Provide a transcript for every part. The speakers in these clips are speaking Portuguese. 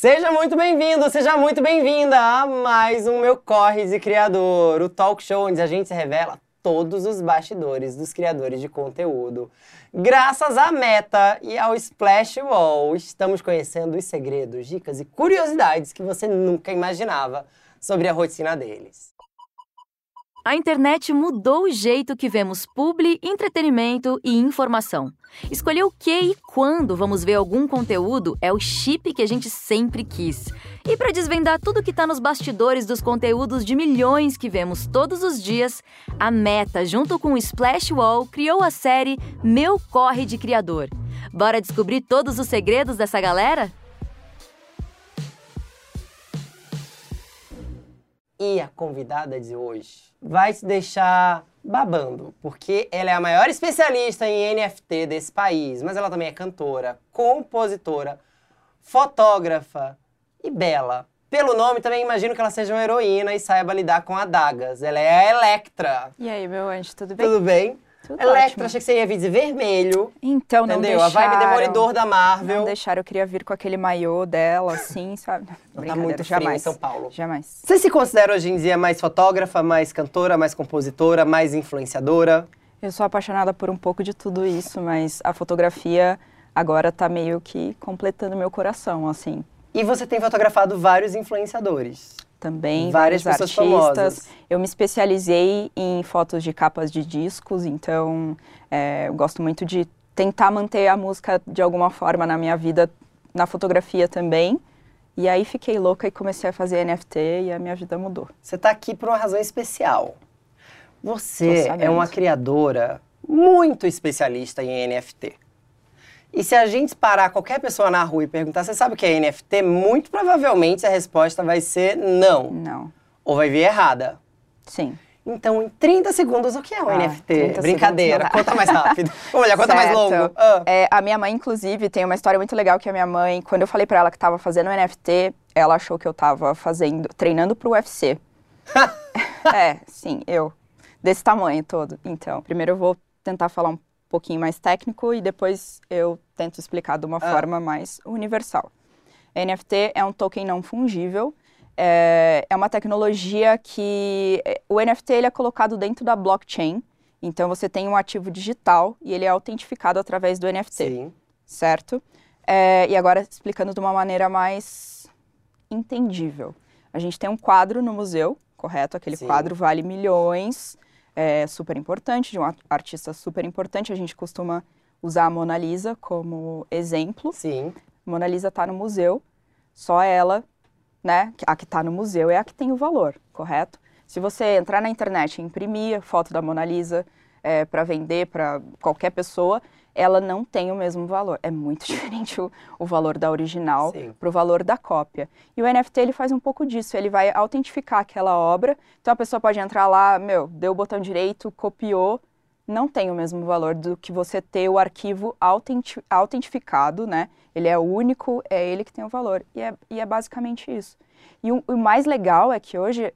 Seja muito bem-vindo, seja muito bem-vinda a mais um Meu Corre de Criador, o talk show onde a gente revela todos os bastidores dos criadores de conteúdo. Graças à Meta e ao Splash Wall, estamos conhecendo os segredos, dicas e curiosidades que você nunca imaginava sobre a rotina deles. A internet mudou o jeito que vemos publi, entretenimento e informação. Escolher o que e quando vamos ver algum conteúdo é o chip que a gente sempre quis. E para desvendar tudo que está nos bastidores dos conteúdos de milhões que vemos todos os dias, a Meta, junto com o Splash Wall, criou a série Meu Corre de Criador. Bora descobrir todos os segredos dessa galera? E a convidada de hoje vai te deixar babando, porque ela é a maior especialista em NFT desse país, mas ela também é cantora, compositora, fotógrafa e bela. Pelo nome, também imagino que ela seja uma heroína e saiba lidar com adagas. Ela é a Electra. E aí, meu anjo, tudo bem? Tudo bem? Tudo Electra, ótimo. achei que você ia vir de vermelho. Então, não entendeu? deixaram. A vibe demolidor da Marvel. Não deixaram, eu queria vir com aquele maiô dela, assim, sabe? Não tá muito frio jamais. em São Paulo. Jamais. Você se considera hoje em dia mais fotógrafa, mais cantora, mais compositora, mais influenciadora? Eu sou apaixonada por um pouco de tudo isso, mas a fotografia agora tá meio que completando meu coração, assim. E você tem fotografado vários influenciadores. Também Várias artistas. famosas. Eu me especializei em fotos de capas de discos, então é, eu gosto muito de tentar manter a música de alguma forma na minha vida, na fotografia também. E aí fiquei louca e comecei a fazer NFT e a minha vida mudou. Você está aqui por uma razão especial. Você é uma criadora muito especialista em NFT. E se a gente parar qualquer pessoa na rua e perguntar, você sabe o que é NFT? Muito provavelmente a resposta vai ser não. Não. Ou vai vir errada. Sim. Então, em 30 segundos, o que é um Ah, NFT? 30 Brincadeira, conta mais rápido. Melhor, conta mais Certo. longo. Ah. É, a minha mãe, inclusive, tem uma história muito legal que a minha mãe, quando eu falei pra ela que tava fazendo NFT, ela achou que eu tava fazendo, treinando pro UFC. é, sim, eu. Desse tamanho todo. Então, primeiro eu vou tentar falar um pouquinho mais técnico e depois eu tento explicar de uma Ah. forma mais universal. NFT é um token não fungível. É, é uma tecnologia que é, o NFT ele é colocado dentro da blockchain. Então você tem um ativo digital e ele é autentificado através do NFT Sim. certo? É, e agora explicando de uma maneira mais entendível. A gente tem um quadro no museu, correto? Aquele Sim. quadro vale milhões, é super importante, de um ar- artista super importante. A gente costuma usar a Mona Lisa como exemplo. Sim. Mona Lisa está no museu, só ela, né? A que está no museu é a que tem o valor, correto? Se você entrar na internet e imprimir a foto da Mona Lisa para vender para qualquer pessoa, ela não tem o mesmo valor. É muito diferente o, o valor da original para o valor da cópia. E o NFT ele faz um pouco disso. Ele vai autentificar aquela obra. Então a pessoa pode entrar lá, meu, deu o botão direito, copiou, não tem o mesmo valor do que você ter o arquivo autenti- autentificado, né? Ele é único, é ele que tem o valor. E é, e é basicamente isso. E o, o mais legal é que hoje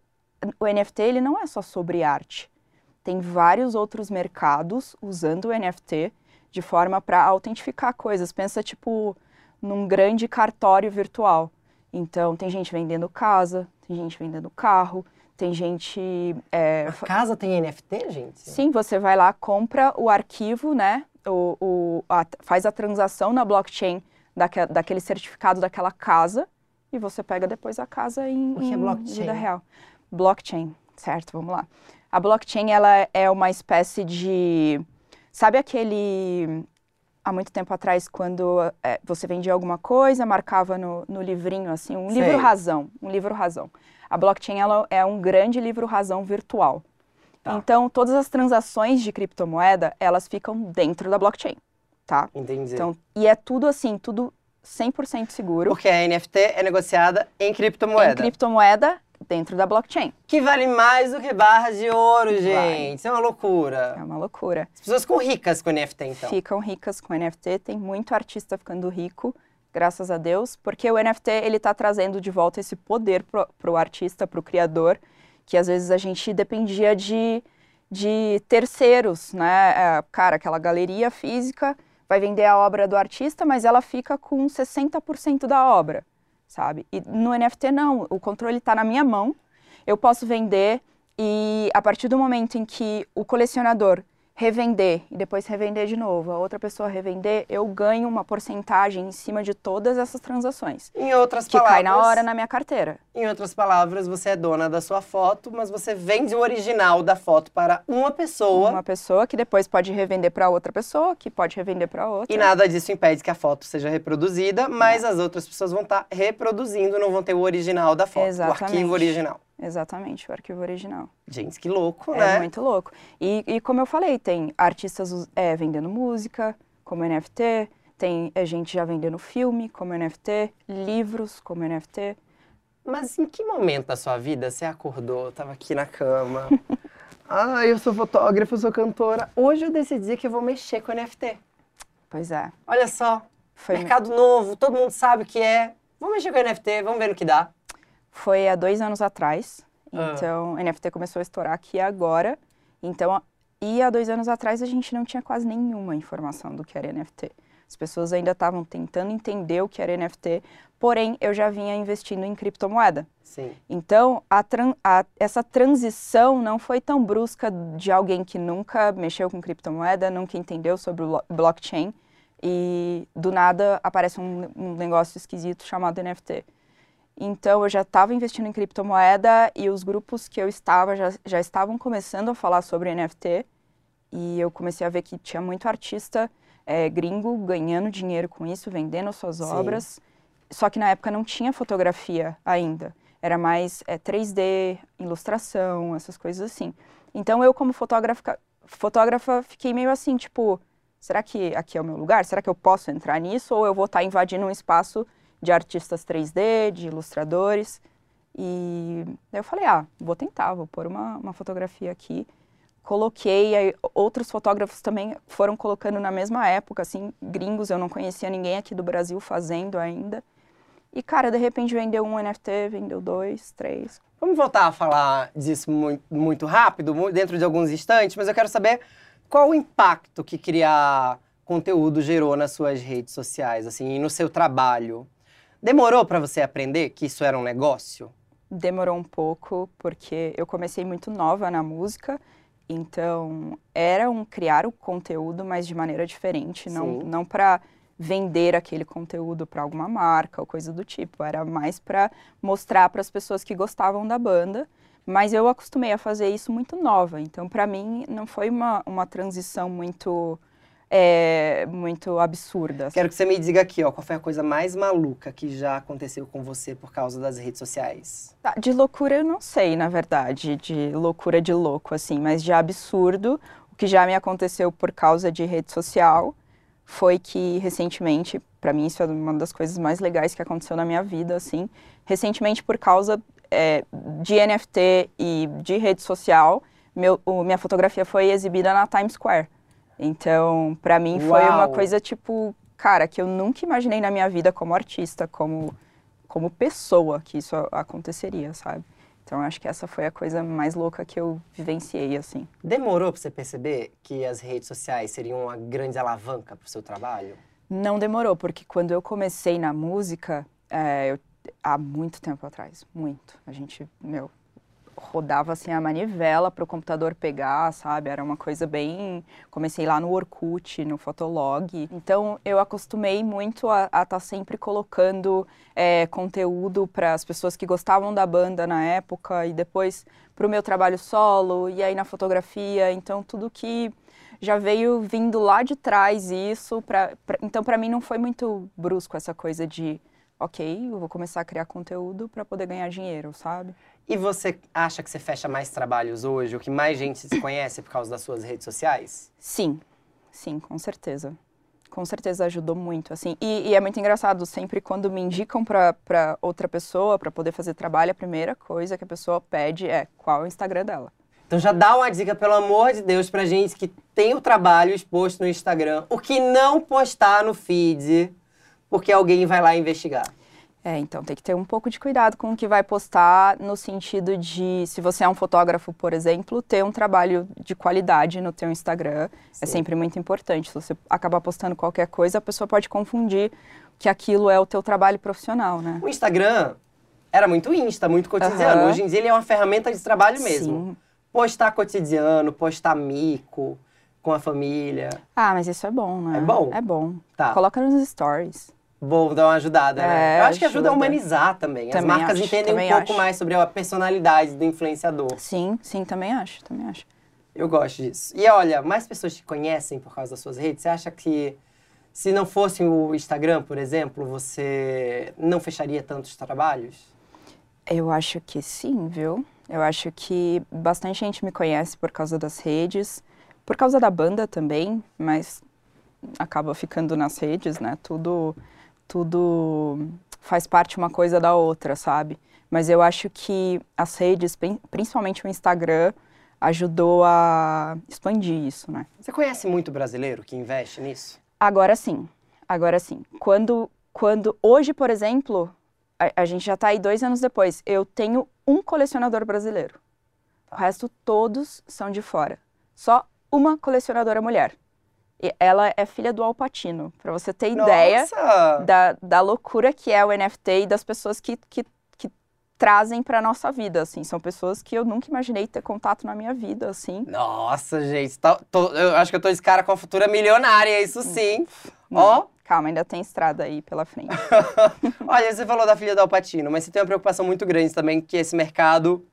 o NFT ele não é só sobre arte. Tem vários outros mercados usando o NFT de forma para autentificar coisas. Pensa tipo num grande cartório virtual. Então tem gente vendendo casa, tem gente vendendo carro, tem gente é, A casa tem NFT, gente? Sim, você vai lá, compra o arquivo, né? O, o- a- faz a transação na blockchain daque- daquele certificado daquela casa e você pega depois a casa em, é em blockchain? vida real. Blockchain, certo? Vamos lá. A blockchain ela é uma espécie de, sabe aquele há muito tempo atrás quando é, você vendia alguma coisa, marcava no, no livrinho assim, um Sei. livro razão, um livro razão. A blockchain ela é um grande livro razão virtual. Tá. Então, todas as transações de criptomoeda, elas ficam dentro da blockchain, tá? Entendi. Então, e é tudo assim, tudo 100% seguro. Porque a NFT é negociada em criptomoeda. Em criptomoeda dentro da blockchain. Que vale mais do que barras de ouro, gente. Isso é uma loucura. É uma loucura. As pessoas ficam ricas com NFT, então. Ficam ricas com NFT, tem muito artista ficando rico, graças a Deus, porque o NFT ele tá trazendo de volta esse poder pro, pro artista, pro criador, que às vezes a gente dependia de, de terceiros, né? É, cara, aquela galeria física vai vender a obra do artista, mas ela fica com 60% da obra. Sabe? E no NFT não, o controle está na minha mão, eu posso vender e a partir do momento em que o colecionador revender e depois revender de novo, a outra pessoa revender, eu ganho uma porcentagem em cima de todas essas transações. Em outras que palavras, cai na hora na minha carteira. Em outras palavras, você é dona da sua foto, mas você vende o original da foto para uma pessoa. Uma pessoa que depois pode revender para outra pessoa, que pode revender para outra. E nada disso impede que a foto seja reproduzida, mas as outras pessoas vão estar reproduzindo, não vão ter o original da foto, Exatamente. o arquivo original. Exatamente, o arquivo original. Gente, que louco, É né? muito louco. E, e como eu falei, tem artistas é, vendendo música, como NFT, tem é, gente já vendendo filme, como NFT, livros, como NFT. Mas em que momento da sua vida você acordou, tava aqui na cama? ah, eu sou fotógrafa, eu sou cantora. Hoje eu decidi que eu vou mexer com NFT. Pois é. Olha só, Foi, mercado novo, todo mundo sabe o que é. Vamos mexer com NFT, vamos ver no que dá. Foi há dois anos atrás. Ah. Então, NFT começou a estourar aqui agora. Então, e há dois anos atrás a gente não tinha quase nenhuma informação do que era NFT. As pessoas ainda estavam tentando entender o que era NFT, porém eu já vinha investindo em criptomoeda. Sim. Então, a tran- a- essa transição não foi tão brusca de alguém que nunca mexeu com criptomoeda, nunca entendeu sobre o lo- blockchain e do nada aparece um, um negócio esquisito chamado NFT. Então, eu já estava investindo em criptomoeda e os grupos que eu estava já, já estavam começando a falar sobre NFT e eu comecei a ver que tinha muito artista eh, gringo ganhando dinheiro com isso, vendendo suas Sim. obras. Só que na época não tinha fotografia ainda. Era mais eh, 3D, ilustração, essas coisas assim. Então eu, como fotógrafa, fotógrafa, fiquei meio assim, tipo, será que aqui é o meu lugar? Será que eu posso entrar nisso? Ou eu vou estar invadindo um espaço de artistas 3D, de ilustradores? E eu falei, ah, vou tentar, vou pôr uma, uma fotografia aqui. Coloquei, aí outros fotógrafos também foram colocando na mesma época, assim, gringos, eu não conhecia ninguém aqui do Brasil fazendo ainda. E, cara, de repente vendeu um NFT, vendeu dois, três. Vamos voltar a falar disso muito, muito rápido, dentro de alguns instantes, mas eu quero saber qual o impacto que criar conteúdo gerou nas suas redes sociais, assim, e no seu trabalho. Demorou para você aprender que isso era um negócio? Demorou um pouco, porque eu comecei muito nova na música, então era um criar o conteúdo, mas de maneira diferente, não, Sim. não para vender aquele conteúdo para alguma marca ou coisa do tipo, era mais para mostrar para as pessoas que gostavam da banda. Mas eu acostumei a fazer isso muito nova, então para mim não foi uma, uma transição muito é, muito absurda. Quero que você me diga aqui, ó, qual foi a coisa mais maluca que já aconteceu com você por causa das redes sociais? Tá, De loucura eu não sei, na verdade, de loucura de louco, assim, mas de absurdo, o que já me aconteceu por causa de rede social foi que recentemente, para mim isso é uma das coisas mais legais que aconteceu na minha vida, assim, recentemente por causa é, de NFT e de rede social, meu, o- minha fotografia foi exibida na Times Square. Então, para mim foi uma coisa tipo, cara, que eu nunca imaginei na minha vida como artista, como como pessoa que isso aconteceria, sabe? Então acho que essa foi a coisa mais louca que eu vivenciei, assim. Demorou para você perceber que as redes sociais seriam uma grande alavanca para o seu trabalho? Não demorou, porque quando eu comecei na música, é, eu- há muito tempo atrás, muito. A gente, meu, rodava assim a manivela para o computador pegar, sabe? Era uma coisa bem. Comecei lá no Orkut, no Fotolog. Então eu acostumei muito a estar sempre colocando é, conteúdo para as pessoas que gostavam da banda na época e depois para o meu trabalho solo e aí na fotografia. Então tudo que já veio vindo lá de trás isso. Pra, pra- então para mim não foi muito brusco essa coisa de. Ok, eu vou começar a criar conteúdo para poder ganhar dinheiro, sabe? E você acha que você fecha mais trabalhos hoje, o que mais gente se conhece por causa das suas redes sociais? Sim, sim, com certeza. Com certeza ajudou muito, assim. E, e é muito engraçado, sempre quando me indicam para outra pessoa para poder fazer trabalho, a primeira coisa que a pessoa pede é qual é o Instagram dela. Então já dá uma dica, pelo amor de Deus, pra gente que tem o trabalho exposto no Instagram, o que não postar no feed, porque alguém vai lá investigar. É, então tem que ter um pouco de cuidado com o que vai postar, no sentido de, se você é um fotógrafo, por exemplo, ter um trabalho de qualidade no teu Instagram é Sim. sempre muito importante. Se você acabar postando qualquer coisa, a pessoa pode confundir que aquilo é o teu trabalho profissional, né? O Instagram era muito Insta, muito cotidiano. Aham. Hoje em dia ele é uma ferramenta de trabalho mesmo. Sim. Postar cotidiano, postar mico com a família. Ah, mas isso é bom, né? É bom? É bom. Tá. Coloca nos stories. Bom, dar uma ajudada, né? É, Eu acho que ajuda a humanizar também. As Também marcas acho, entendem um pouco acho. mais sobre a personalidade do influenciador. Sim, sim, também acho, também acho. Eu gosto disso. E olha, mais pessoas te conhecem por causa das suas redes. Você acha que se não fosse o Instagram, por exemplo, você não fecharia tantos trabalhos? Eu acho que sim, viu? Eu acho que bastante gente me conhece por causa das redes, por causa da banda também, mas acaba ficando nas redes, né? Tudo, tudo faz parte uma coisa da outra, sabe? Mas eu acho que as redes, prin- principalmente o Instagram, ajudou a expandir isso, né? Você conhece muito brasileiro que investe nisso? Agora sim, agora sim. Quando, quando hoje, por exemplo, a, a gente já está aí dois anos depois, eu tenho um colecionador brasileiro. O resto todos são de fora. Só uma colecionadora mulher. Ela é filha do Alpatino, para você ter ideia Nossa! da, da loucura que é o NFT e das pessoas que, que, que trazem para nossa vida, assim. São pessoas que eu nunca imaginei ter contato na minha vida, assim. Nossa, gente. tá- tô- eu acho que eu tô esse cara com a futura milionária, isso sim. Ó, Calma, ainda tem estrada aí pela frente. olha, você falou da filha do Alpatino, mas você tem uma preocupação muito grande também que esse mercado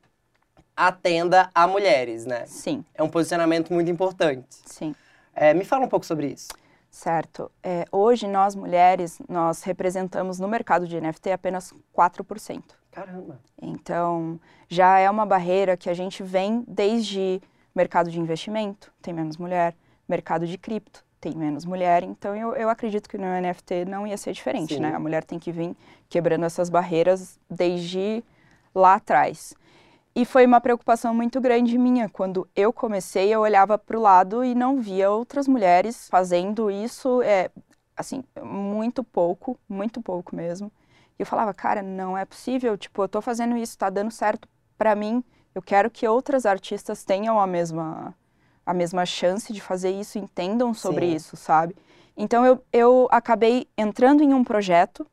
atenda a mulheres, né? sim, É um posicionamento muito importante. sim. É, me fala um pouco sobre isso. Certo. É, hoje, nós mulheres, nós representamos no mercado de NFT apenas 4%. Caramba. Então, já é uma barreira que a gente vem desde mercado de investimento, tem menos mulher, mercado de cripto, tem menos mulher. Então, eu, eu acredito que no NFT não ia ser diferente, Sim. né? A mulher tem que vir quebrando essas barreiras desde lá atrás. E foi uma preocupação muito grande minha. Quando eu comecei, eu olhava para o lado e não via outras mulheres fazendo isso, é, assim, muito pouco, muito pouco mesmo. E eu falava, cara, não é possível, tipo, eu tô fazendo isso, tá dando certo para mim. Eu quero que outras artistas tenham a mesma a mesma chance de fazer isso, entendam sobre Sim. isso, sabe? Então eu, eu acabei entrando em um projeto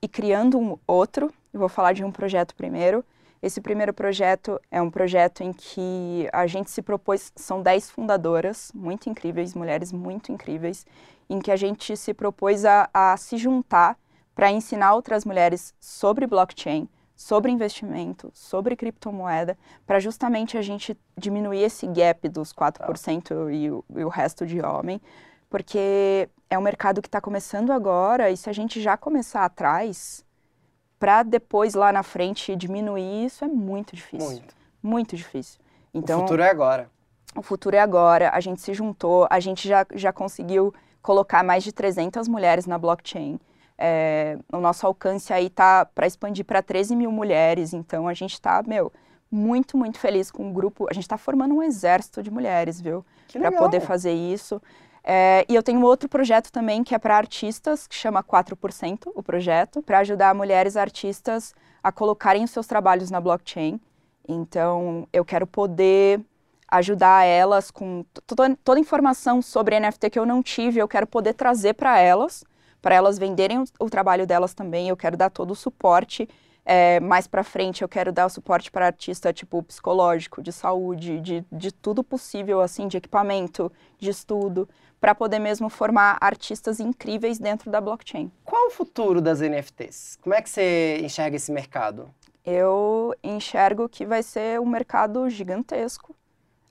e criando um outro. Eu vou falar de um projeto primeiro. Esse primeiro projeto é um projeto em que a gente se propôs, são 10 fundadoras muito incríveis, mulheres muito incríveis, em que a gente se propôs a, a se juntar para ensinar outras mulheres sobre blockchain, sobre investimento, sobre criptomoeda, para justamente a gente diminuir esse gap dos 4% e, o, e o resto de homem, porque é um mercado que está começando agora e se a gente já começar atrás, para depois lá na frente diminuir isso é muito difícil. Muito. Muito difícil. Então, o futuro é agora. o futuro é agora, a gente se juntou, a gente já, já conseguiu colocar mais de 300 mulheres na blockchain. É, o nosso alcance aí tá para expandir para 13 mil mulheres, então a gente tá, meu, muito, muito feliz com o grupo. A gente está formando um exército de mulheres, viu? Para poder fazer isso. É, e eu tenho outro projeto também que é para artistas, que chama 4%, o projeto, para ajudar mulheres artistas a colocarem os seus trabalhos na blockchain. Então, eu quero poder ajudar elas com toda, informação sobre NFT que eu não tive, eu quero poder trazer para elas, para elas venderem o, o trabalho delas também. Eu quero dar todo o suporte. É, mais para frente, eu quero dar suporte para artista, tipo, psicológico, de saúde, de, de tudo possível, assim, de equipamento, de estudo, para poder mesmo formar artistas incríveis dentro da blockchain. Qual o futuro das NFTs? Como é que você enxerga esse mercado? eu enxergo que vai ser um mercado gigantesco,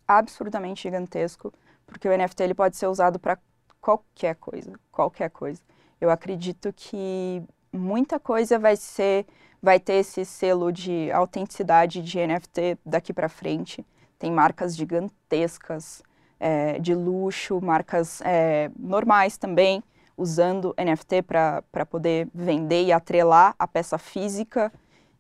absurdamente gigantesco, porque o NFT ele pode ser usado para qualquer coisa, qualquer coisa. Eu acredito que muita coisa vai ser, vai ter esse selo de autenticidade de NFT daqui para frente. Tem marcas gigantescas é, de luxo, marcas é, normais também, usando NFT para poder vender e atrelar a peça física.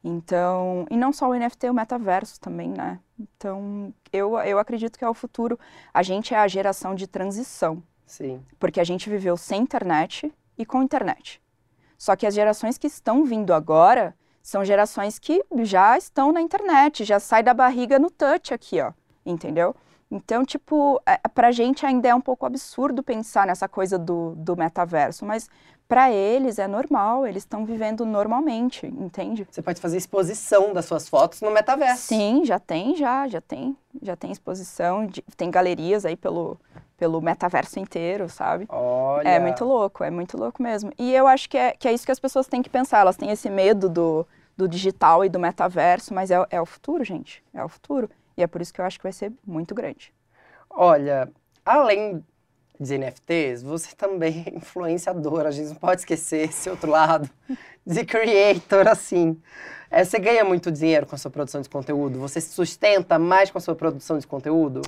Então, e não só o NFT, o metaverso também, né? Então, eu, eu acredito que é o futuro. A gente é a geração de transição, Sim. porque a gente viveu sem internet e com internet. Só que as gerações que estão vindo agora são gerações que já estão na internet, já sai da barriga no touch aqui, ó, entendeu? Então, tipo, é, pra gente ainda é um pouco absurdo pensar nessa coisa do, do metaverso, mas para eles é normal, eles estão vivendo normalmente, entende? Você pode fazer exposição das suas fotos no metaverso. Sim, já tem, já, já tem, já tem exposição, de, tem galerias aí pelo, pelo metaverso inteiro, sabe? Olha. É muito louco, é muito louco mesmo. E eu acho que é, que é isso que as pessoas têm que pensar, elas têm esse medo do, do digital e do metaverso, mas é, é o futuro, gente, é o futuro. E é por isso que eu acho que vai ser muito grande. Olha, além de NFTs, você também é influenciadora, a gente não pode esquecer esse outro lado, de creator, assim. É, você ganha muito dinheiro com a sua produção de conteúdo? Você se sustenta mais com a sua produção de conteúdo?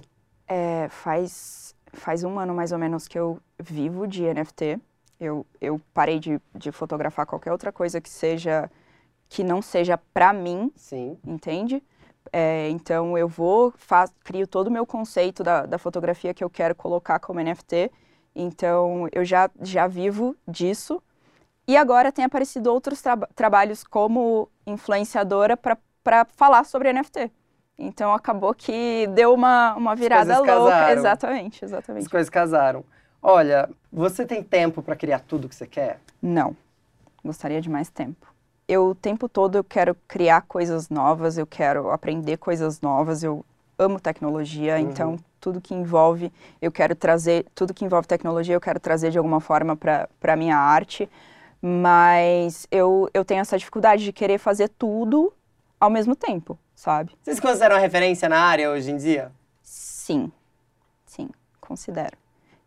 É, faz, faz um ano mais ou menos que eu vivo de NFT. Eu, eu parei de, de fotografar qualquer outra coisa que seja que não seja para mim, Sim. entende? É, então eu vou, faço, crio todo o meu conceito da, da fotografia que eu quero colocar como NFT. Então eu já, já vivo disso. E agora tem aparecido outros tra trabalhos como influenciadora para falar sobre NFT. Então acabou que deu uma, uma virada louca. Casaram. Exatamente, exatamente. As coisas casaram. Olha, você tem tempo para criar tudo que você quer? Não. Gostaria de mais tempo eu o tempo todo eu quero criar coisas novas, eu quero aprender coisas novas, eu amo tecnologia, uhum. então tudo que envolve, eu quero trazer, tudo que envolve tecnologia eu quero trazer de alguma forma para a minha arte, mas eu, eu tenho essa dificuldade de querer fazer tudo ao mesmo tempo, sabe? Vocês consideram referência na área hoje em dia? Sim, sim, considero.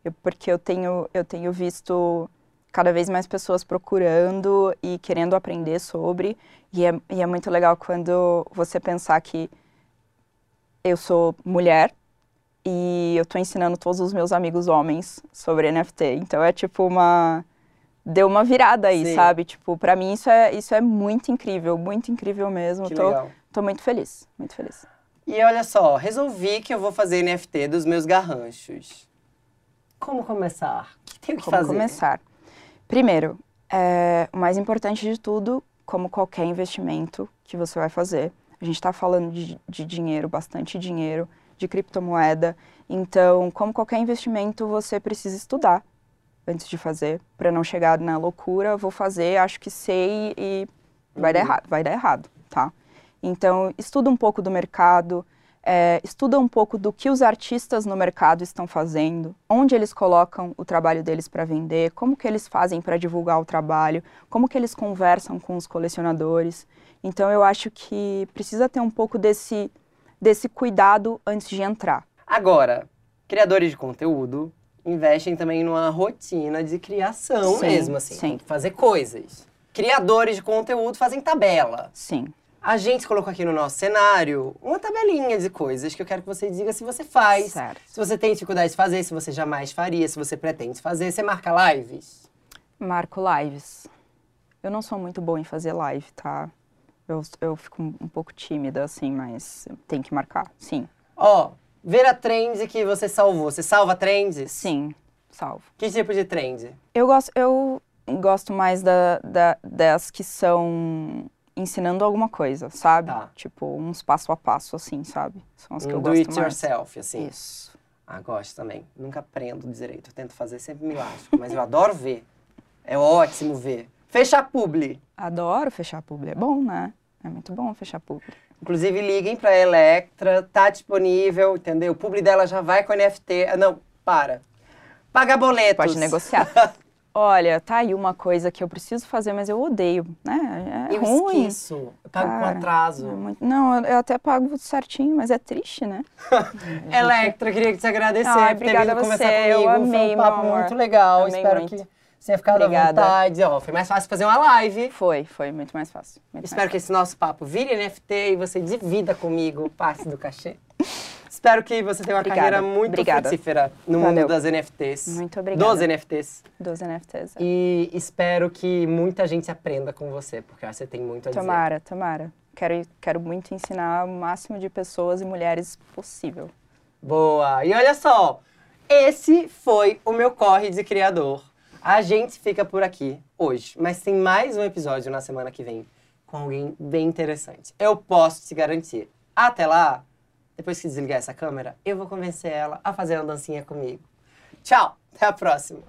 Eu, porque eu tenho, eu tenho visto cada vez mais pessoas procurando e querendo aprender sobre. E é, e é muito legal quando você pensar que eu sou mulher e eu estou ensinando todos os meus amigos homens sobre NFT. Então é tipo uma deu uma virada aí, Sim. sabe? Tipo, para mim isso é isso é muito incrível, muito incrível mesmo. Que tô, legal. Tô muito feliz, muito feliz. E olha só, resolvi que eu vou fazer NFT dos meus garranchos. Como começar? O que tenho que Como fazer? começar? Primeiro, é, o mais importante de tudo, como qualquer investimento que você vai fazer, a gente está falando de, de dinheiro, bastante dinheiro, de criptomoeda. Então, como qualquer investimento, você precisa estudar antes de fazer, para não chegar na loucura, vou fazer, acho que sei e vai dar uhum. errado, vai dar errado, tá? Então, estuda um pouco do mercado, é, estuda um pouco do que os artistas no mercado estão fazendo, onde eles colocam o trabalho deles para vender, como que eles fazem para divulgar o trabalho, como que eles conversam com os colecionadores. Então eu acho que precisa ter um pouco desse, desse cuidado antes de entrar. Agora, criadores de conteúdo investem também numa rotina de criação sim, mesmo, assim, sim. fazer coisas. Criadores de conteúdo fazem tabela. Sim. A gente colocou aqui no nosso cenário uma tabelinha de coisas que eu quero que você diga se você faz. Certo. Se você tem dificuldade de fazer, se você jamais faria, se você pretende fazer. Você marca lives? Marco lives. Eu não sou muito boa em fazer live, tá? Eu, eu fico um pouco tímida, assim, mas tem que marcar, sim. Ó, ver a trend que você salvou. Você salva trends? Sim, salvo. Que tipo de trend? Eu gosto, eu gosto mais da, da, das que são ensinando alguma coisa, sabe? Tá. Tipo, uns passo a passo, assim, sabe? São as que um eu do gosto it mais. yourself, assim. Isso. Ah, gosto também. Nunca aprendo direito. Eu tento fazer sempre me lasco, mas eu adoro ver. É ótimo ver. Fechar publi. Adoro fechar publi. É bom, né? É muito bom fechar publi. Inclusive, liguem pra Electra, tá disponível, entendeu? O publi dela já vai com NFT. Ah, não, para. Paga boletos. Pode negociar. Olha, tá aí uma coisa que eu preciso fazer, mas eu odeio, né? É eu ruim. esqueço. Eu pago Cara, com atraso. É muito... Não, eu até pago certinho, mas é triste, né? Electra, queria te agradecer Ai, por ter vindo conversar comigo. eu amei, Foi um papo muito legal. Amei Espero muito. que você tenha ficado Obrigada. à vontade. Ó, foi mais fácil fazer uma live. Foi, foi muito mais fácil. muito Espero mais que esse nosso papo vire NFT e você divida comigo parte do cachê. Espero que você tenha uma Obrigada. carreira muito Obrigada. frutífera no Valeu. mundo das NFTs. Muito obrigada. Dos NFTs. Dos NFTs. é. E espero que muita gente aprenda com você, porque você tem muito a dizer. Tomara, tomara. Quero, quero muito ensinar o máximo de pessoas e mulheres possível. Boa! E olha só, esse foi o meu corre de criador. A gente fica por aqui hoje, mas tem mais um episódio na semana que vem com alguém bem interessante. Eu posso te garantir. Até lá, depois que desligar essa câmera, eu vou convencer ela a fazer uma dancinha comigo. Tchau, até a próxima.